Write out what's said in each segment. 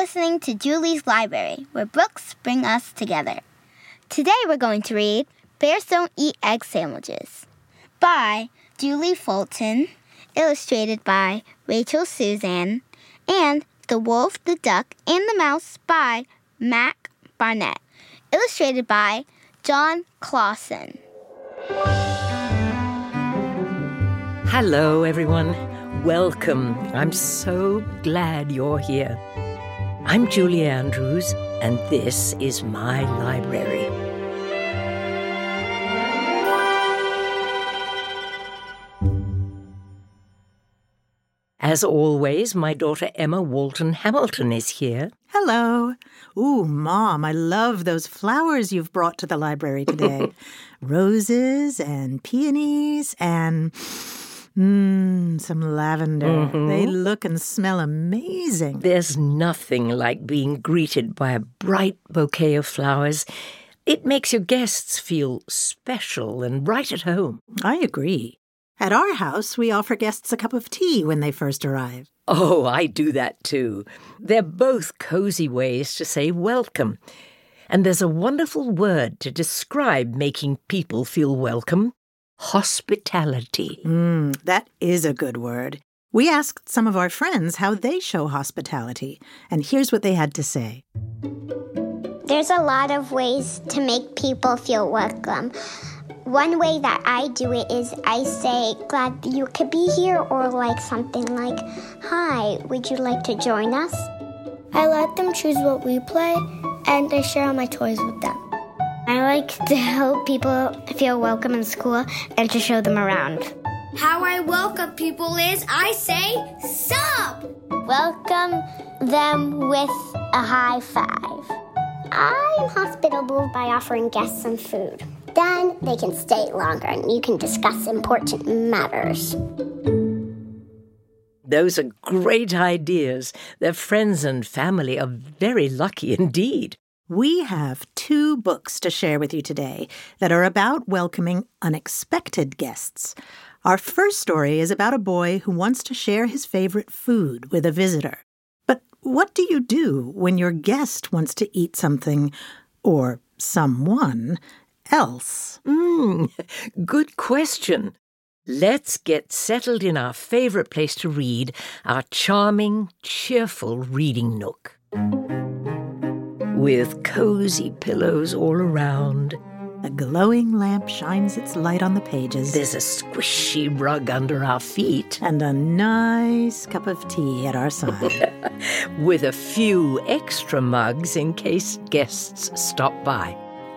listening to Julie's Library, where books bring us together. Today we're going to read Bears Don't Eat Egg Sandwiches by Julie Fulton, illustrated by Rachel Suzanne, and The Wolf, the Duck, and the Mouse by Mac Barnett, illustrated by Jon Klassen. Hello, everyone. Welcome. I'm so glad you're here. I'm Julie Andrews, and this is my library. As always, my daughter Emma Walton Hamilton is here. Hello. Ooh, Mom, I love those flowers you've brought to the library today. Roses and peonies and mmm, some lavender. Mhm. They look and smell amazing. There's nothing like being greeted by a bright bouquet of flowers. It makes your guests feel special and right at home. I agree. At our house, we offer guests a cup of tea when they first arrive. Oh, I do that too. They're both cozy ways to say welcome. And there's a wonderful word to describe making people feel welcome hospitality. Mmm, that is a good word. We asked some of our friends how they show hospitality, and here's what they had to say. There's a lot of ways to make people feel welcome. One way that I do it is I say, glad you could be here, or like something like, hi, would you like to join us? I let them choose what we play, and I share all my toys with them. I like to help people feel welcome in school and to show them around. How I welcome people is I say, Sup! Welcome them with a high five. I'm hospitable by offering guests some food. Then they can stay longer and you can discuss important matters. Those are great ideas. Their friends and family are very lucky indeed. We have two books to share with you today that are about welcoming unexpected guests. Our first story is about a boy who wants to share his favorite food with a visitor. But what do you do when your guest wants to eat something or someone else? Mm, good question. Let's get settled in our favorite place to read, our charming, cheerful reading nook. With cozy pillows all around, A glowing lamp shines its light on the pages. there's a squishy rug under our feet, and a nice cup of tea at our side. with a few extra mugs in case guests stop by.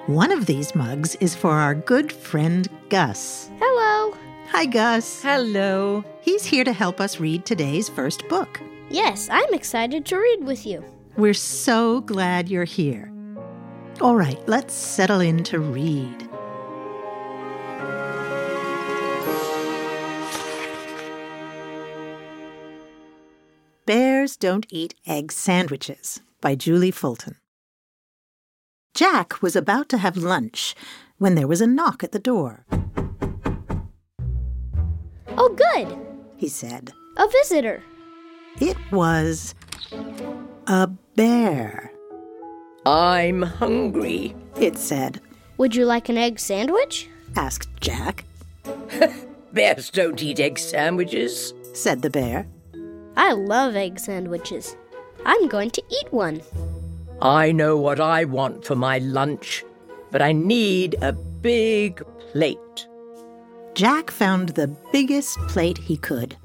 One of these mugs is for our good friend Gus. Hello. Hi, Gus. Hello. He's here to help us read today's first book. Yes, I'm excited to read with you. We're so glad you're here. All right, let's settle in to read. Bears Don't Eat Egg Sandwiches by Julie Fulton. Jack was about to have lunch when there was a knock at the door. Oh, good. He said, A visitor. It was a bear, I'm hungry. it said, Would you like an egg sandwich? asked Jack, Bears don't eat egg sandwiches. said the bear. I love egg sandwiches. I'm going to eat one. I know what I want for my lunch, but I need a big plate. Jack found the biggest plate he could.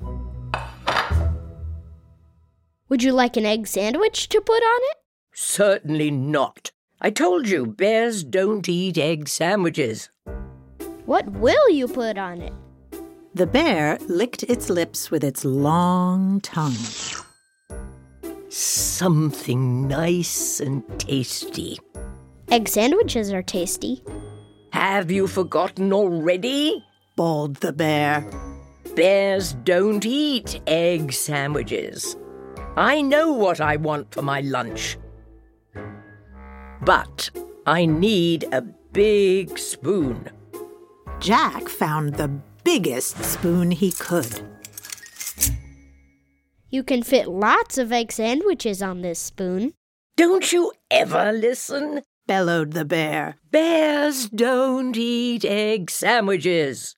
Would you like an egg sandwich to put on it? Certainly not. I told you, bears don't eat egg sandwiches. What will you put on it? The bear licked its lips with its long tongue. Something nice and tasty. Egg sandwiches are tasty. Have you forgotten already? bawled the bear. Bears don't eat egg sandwiches. I know what I want for my lunch. But I need a big spoon. Jack found the biggest spoon he could. You can fit lots of egg sandwiches on this spoon. Don't you ever listen? bellowed the bear. Bears don't eat egg sandwiches.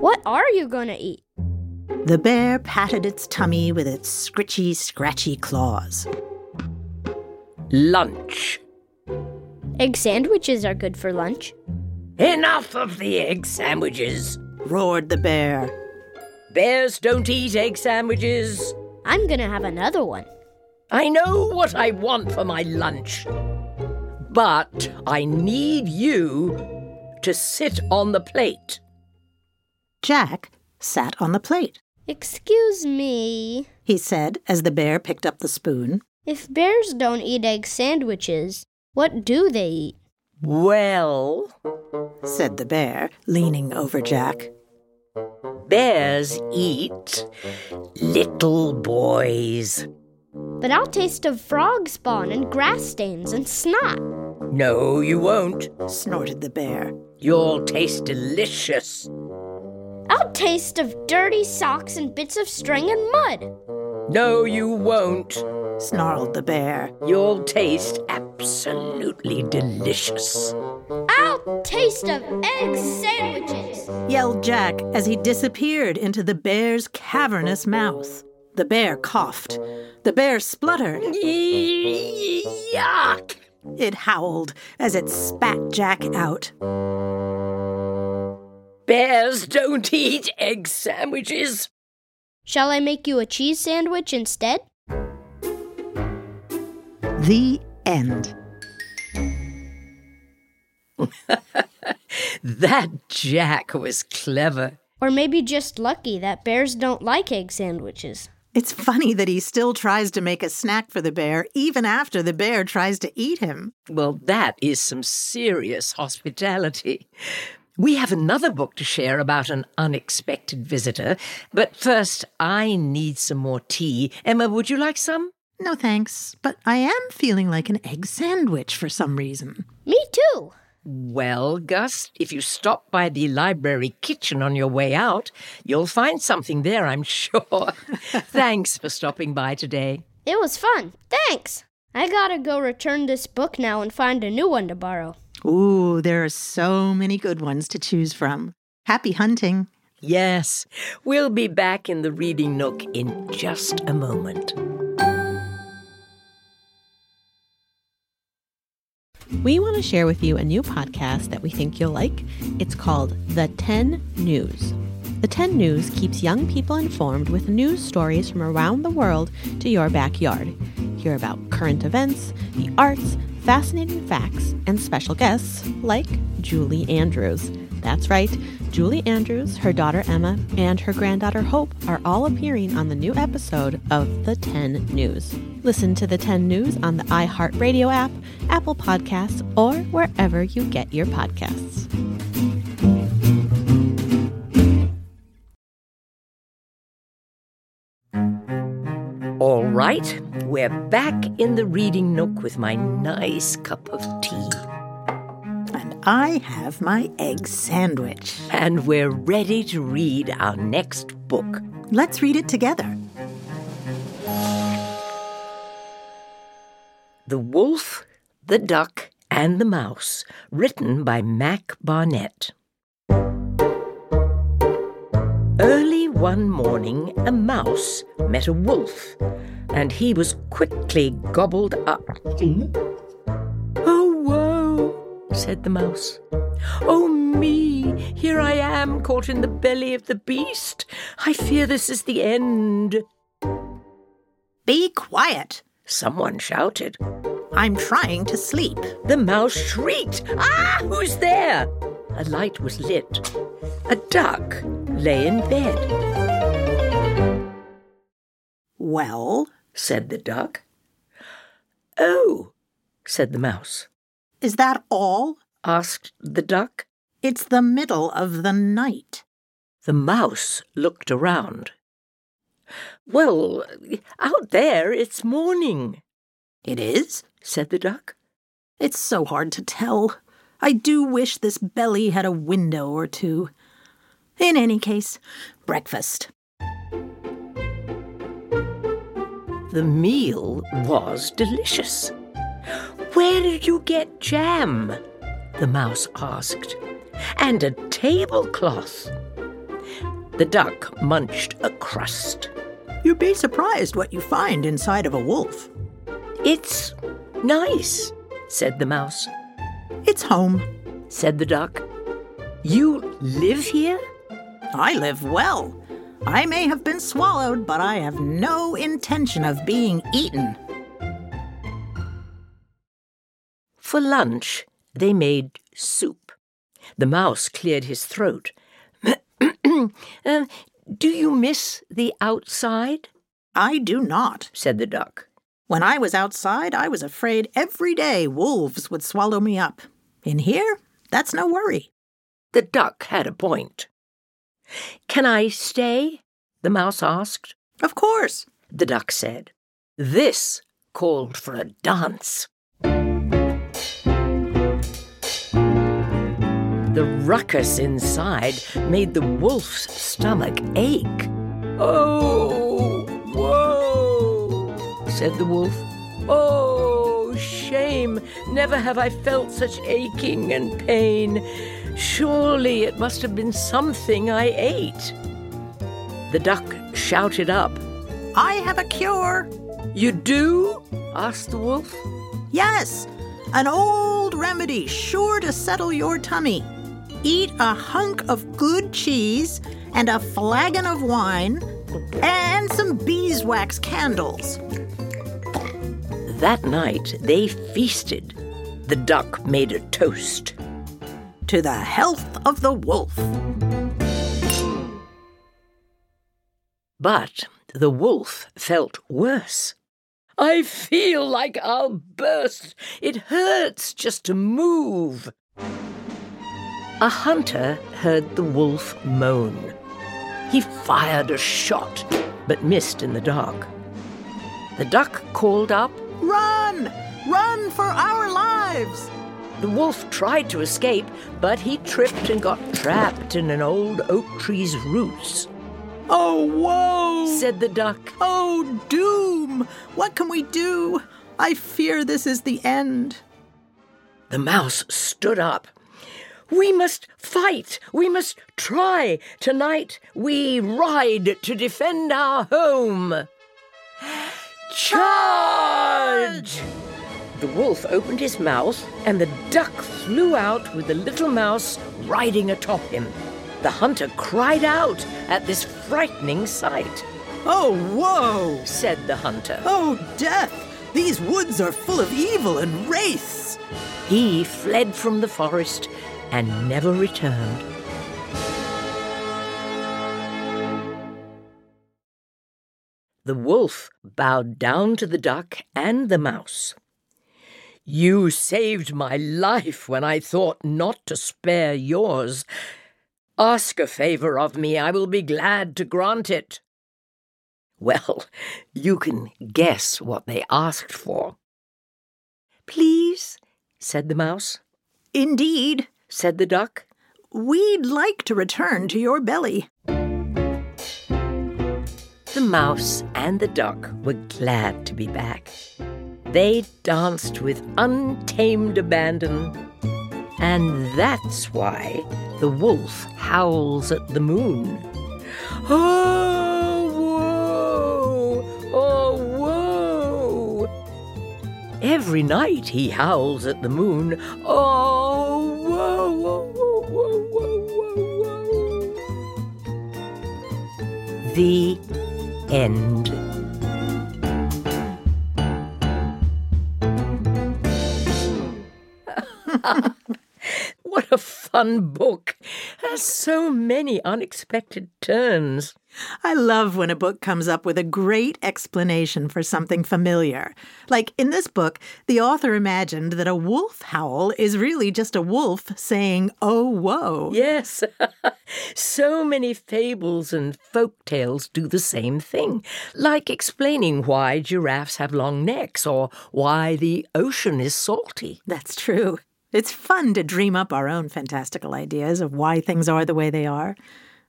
What are you going to eat? The bear patted its tummy with its scritchy, scratchy claws. Lunch. Egg sandwiches are good for lunch. Enough of the egg sandwiches. roared the bear. Bears don't eat egg sandwiches. I'm going to have another one. I know what I want for my lunch. But I need you to sit on the plate. Jack sat on the plate. Excuse me. He said as the bear picked up the spoon. If bears don't eat egg sandwiches, what do they eat? Well, said the bear, leaning over Jack. bears eat little boys. But I'll taste of frog spawn and grass stains and snot. No, you won't. Snorted the bear. You'll taste delicious. I'll taste of dirty socks and bits of string and mud. No, you won't. Snarled the bear. You'll taste absolutely delicious. I'll taste of egg sandwiches. Yelled Jack as he disappeared into the bear's cavernous mouth. The bear coughed. The bear spluttered. Yuck! It howled as it spat Jack out. Bears don't eat egg sandwiches. Shall I make you a cheese sandwich instead? The end. That Jack was clever. Or maybe just lucky that bears don't like egg sandwiches. It's funny that he still tries to make a snack for the bear even after the bear tries to eat him. Well, that is some serious hospitality. We have another book to share about an unexpected visitor, but first I need some more tea. Emma, would you like some? No thanks, but I am feeling like an egg sandwich for some reason. Me too. Well, Gus, if you stop by the library kitchen on your way out, you'll find something there, I'm sure. Thanks for stopping by today. It was fun. Thanks. I gotta go return this book now and find a new one to borrow. Ooh, there are so many good ones to choose from. Happy hunting. Yes, we'll be back in the reading nook in just a moment. We want to share with you a new podcast that we think you'll like. It's called The 10 News. The 10 News keeps young people informed with news stories from around the world to your backyard. Hear about current events, the arts, fascinating facts, and special guests like Julie Andrews. That's right, Julie Andrews, her daughter Emma, and her granddaughter Hope are all appearing on the new episode of The 10 News. Listen to The 10 News on the iHeartRadio app, Apple Podcasts, or wherever you get your podcasts. We're back in the reading nook with my nice cup of tea. And I have my egg sandwich. And we're ready to read our next book. Let's read it together. The Wolf, the Duck, and the Mouse, written by Mac Barnett. Early one morning, a mouse met a wolf, and he was quickly gobbled up. Oh, woe, said the mouse. Oh, me, here I am caught in the belly of the beast. I fear this is the end. Be quiet. Someone shouted. I'm trying to sleep. The mouse shrieked. Ah, who's there? A light was lit. A duck lay in bed, Well, said the duck. Oh, said the mouse. is that all? Asked the duck. It's the middle of the night. The mouse looked around. Well, out there it's morning, It is? said the duck. It's so hard to tell. I do wish this belly had a window or two. In any case, breakfast. The meal was delicious. Where did you get jam? The mouse asked. And a tablecloth. The duck munched a crust. You'd be surprised what you find inside of a wolf. It's nice, said the mouse. It's home, said the duck. You live here? I live well. I may have been swallowed, but I have no intention of being eaten. For lunch, they made soup. The mouse cleared his throat. uh, do you miss the outside? I do not, said the duck. When I was outside, I was afraid every day wolves would swallow me up. In here, that's no worry. The duck had a point. Can I stay? the mouse asked. Of course, the duck said. This called for a dance. The ruckus inside made the wolf's stomach ache. Oh, whoa, said the wolf. Oh, shame! Never have I felt such aching and pain. Surely it must have been something I ate. The duck shouted up, I have a cure. You do? asked the wolf. Yes, an old remedy sure to settle your tummy. Eat a hunk of good cheese and a flagon of wine and some beeswax candles. That night they feasted. The duck made a toast. To the health of the wolf. But the wolf felt worse. I feel like I'll burst. It hurts just to move. A hunter heard the wolf moan. He fired a shot, but missed in the dark. The duck called up, Run! Run for our lives! The wolf tried to escape, but he tripped and got trapped in an old oak tree's roots. Oh, woe! said the duck. Oh, doom! What can we do? I fear this is the end. The mouse stood up. We must fight. We must try. Tonight we ride to defend our home. Charge! The wolf opened his mouth, and the duck flew out with the little mouse riding atop him. The hunter cried out at this frightening sight. Oh, woe! said the hunter. Oh, death! These woods are full of evil and wraiths. He fled from the forest and never returned. The wolf bowed down to the duck and the mouse. You saved my life when I thought not to spare yours. Ask a favor of me, I will be glad to grant it. Well, you can guess what they asked for. Please, said the mouse. Indeed, said the duck. We'd like to return to your belly. The mouse and the duck were glad to be back. They danced with untamed abandon. And that's why the wolf howls at the moon. Oh, whoa! Oh, whoa! Every night he howls at the moon. Oh, whoa, whoa, whoa, whoa, whoa, whoa. The end. Fun book! Has so many unexpected turns. I love when a book comes up with a great explanation for something familiar. Like in this book, the author imagined that a wolf howl is really just a wolf saying, oh, whoa. Yes. so many fables and folk tales do the same thing, like explaining why giraffes have long necks or why the ocean is salty. That's true. It's fun to dream up our own fantastical ideas of why things are the way they are.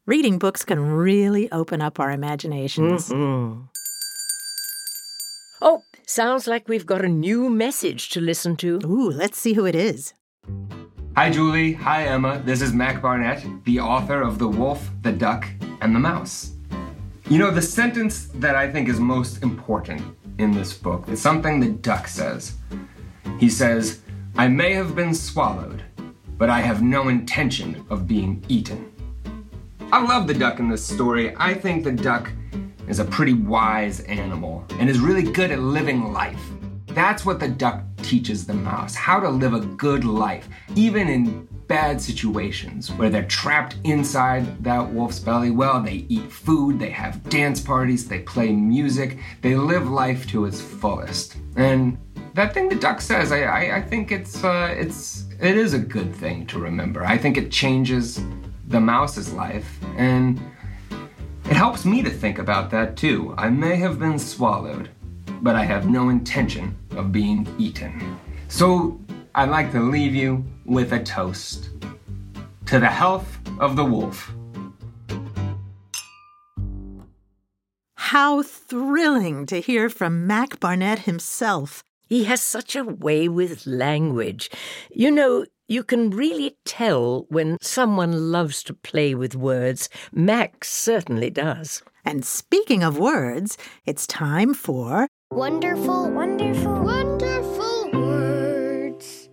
Reading books can really open up our imaginations. Mm-hmm. Oh, sounds like we've got a new message to listen to. Ooh, let's see who it is. Hi, Julie. Hi, Emma. This is Mac Barnett, the author of The Wolf, the Duck, and the Mouse. You know, the sentence that I think is most important in this book is something the duck says. He says, I may have been swallowed, but I have no intention of being eaten. I love the duck in this story. I think the duck is a pretty wise animal and is really good at living life. That's what the duck teaches the mouse how to live a good life, even in bad situations where they're trapped inside that wolf's belly. Well, they eat food, they have dance parties, they play music, they live life to its fullest. And that thing the duck says, I, I, I think it's uh, it's it is a good thing to remember. I think it changes the mouse's life, and it helps me to think about that too. I may have been swallowed, but I have no intention of being eaten. So I'd like to leave you with a toast to the health of the wolf. How thrilling to hear from Mac Barnett himself. He has such a way with language. You know, you can really tell when someone loves to play with words. Max certainly does. And speaking of words, it's time for Wonderful, wonderful, Wonderful words.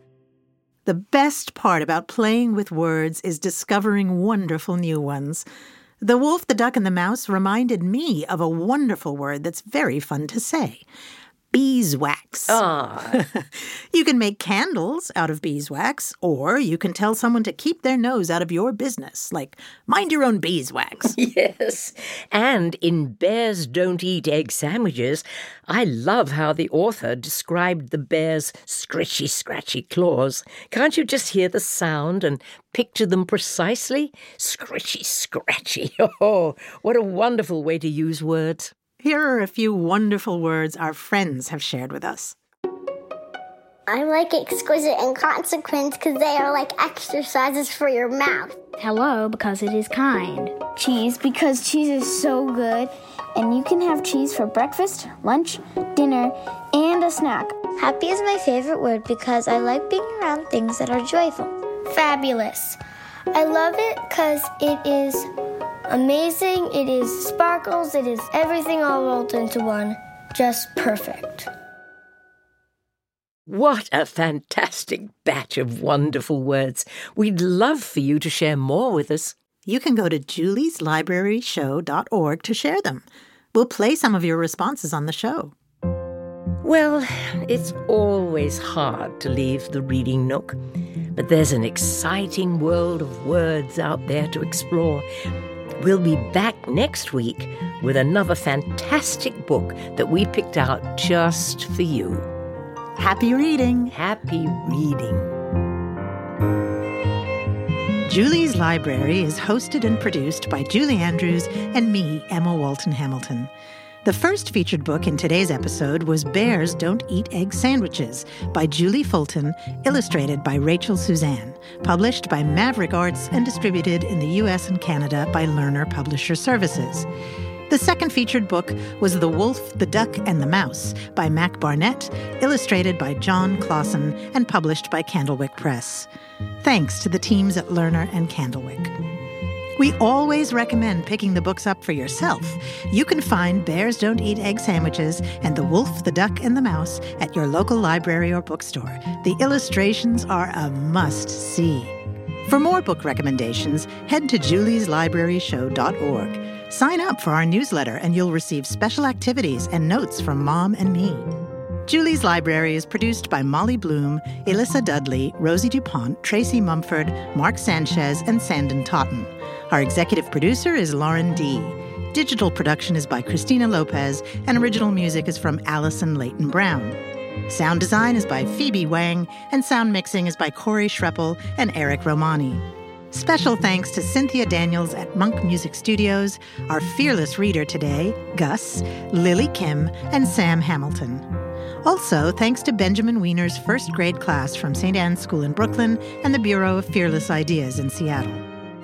the best part about playing with words is discovering wonderful new ones. The wolf, the duck, and the mouse reminded me of a wonderful word that's very fun to say beeswax. Ah, You can make candles out of beeswax, or you can tell someone to keep their nose out of your business, like mind your own beeswax. yes. And in Bears Don't Eat Egg Sandwiches, I love how the author described the bear's scritchy, scratchy claws. Can't you just hear the sound and picture them precisely? Scritchy, scratchy. Oh, what a wonderful way to use words. Here are a few wonderful words our friends have shared with us. I like exquisite and consequence because they are like exercises for your mouth. Hello, because it is kind. Cheese because cheese is so good, and you can have cheese for breakfast, lunch, dinner, and a snack. Happy is my favorite word because I like being around things that are joyful. Fabulous. I love it because it is amazing, it is sparkles, it is everything all rolled into one. Just perfect. What a fantastic batch of wonderful words. We'd love for you to share more with us. You can go to julieslibraryshow.org to share them. We'll play some of your responses on the show. Well, it's always hard to leave the reading nook, but there's an exciting world of words out there to explore. We'll be back next week with another fantastic book that we picked out just for you. Happy reading! Happy reading. Julie's Library is hosted and produced by Julie Andrews and me, Emma Walton Hamilton. The first featured book in today's episode was Bears Don't Eat Egg Sandwiches by Julie Fulton, illustrated by Rachel Suzanne, published by Maverick Arts and distributed in the US and Canada by Lerner Publisher Services. The second featured book was The Wolf, the Duck, and the Mouse by Mac Barnett, illustrated by Jon Klassen, and published by Candlewick Press. Thanks to the teams at Lerner and Candlewick. We always recommend picking the books up for yourself. You can find Bears Don't Eat Egg Sandwiches and The Wolf, the Duck, and the Mouse at your local library or bookstore. The illustrations are a must see. For more book recommendations, head to julieslibraryshow.org. Sign up for our newsletter and you'll receive special activities and notes from Mom and me. Julie's Library is produced by Molly Bloom, Elissa Dudley, Rosie DuPont, Tracy Mumford, Mark Sanchez, and Sandon Totten. Our executive producer is Lauren Dee. Digital production is by Christina Lopez, and original music is from Allison Leighton Brown. Sound design is by Phoebe Wang, and sound mixing is by Corey Schreppel and Eric Romani. Special thanks to Cynthia Daniels at Monk Music Studios, our fearless reader today, Gus, Lily Kim, and Sam Hamilton. Also, thanks to Benjamin Weiner's first grade class from St. Anne's School in Brooklyn and the Bureau of Fearless Ideas in Seattle.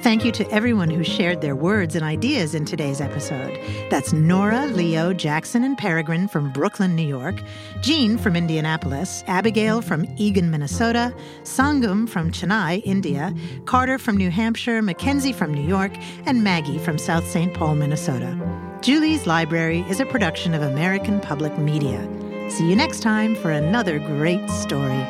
Thank you to everyone who shared their words and ideas in today's episode. That's Nora, Leo, Jackson, and Peregrine from Brooklyn, New York, Jean from Indianapolis, Abigail from Eagan, Minnesota, Sangam from Chennai, India, Carter from New Hampshire, Mackenzie from New York, and Maggie from South St. Paul, Minnesota. Julie's Library is a production of American Public Media. See you next time for another great story.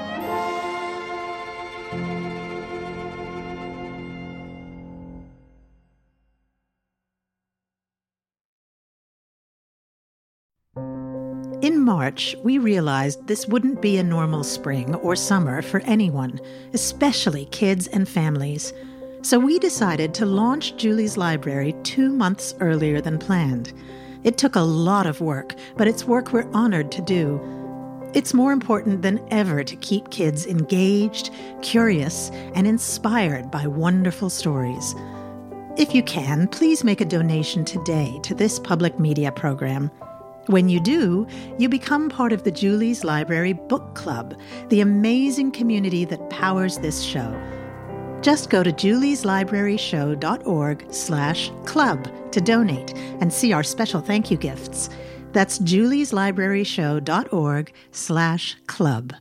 In March, we realized this wouldn't be a normal spring or summer for anyone, especially kids and families. So we decided to launch Julie's Library two months earlier than planned. It took a lot of work, but it's work we're honored to do. It's more important than ever to keep kids engaged, curious, and inspired by wonderful stories. If you can, please make a donation today to this public media program. When you do, you become part of the Julie's Library Book Club, the amazing community that powers this show. Just go to julieslibraryshow.org slash club to donate and see our special thank you gifts. That's julieslibraryshow.org slash club.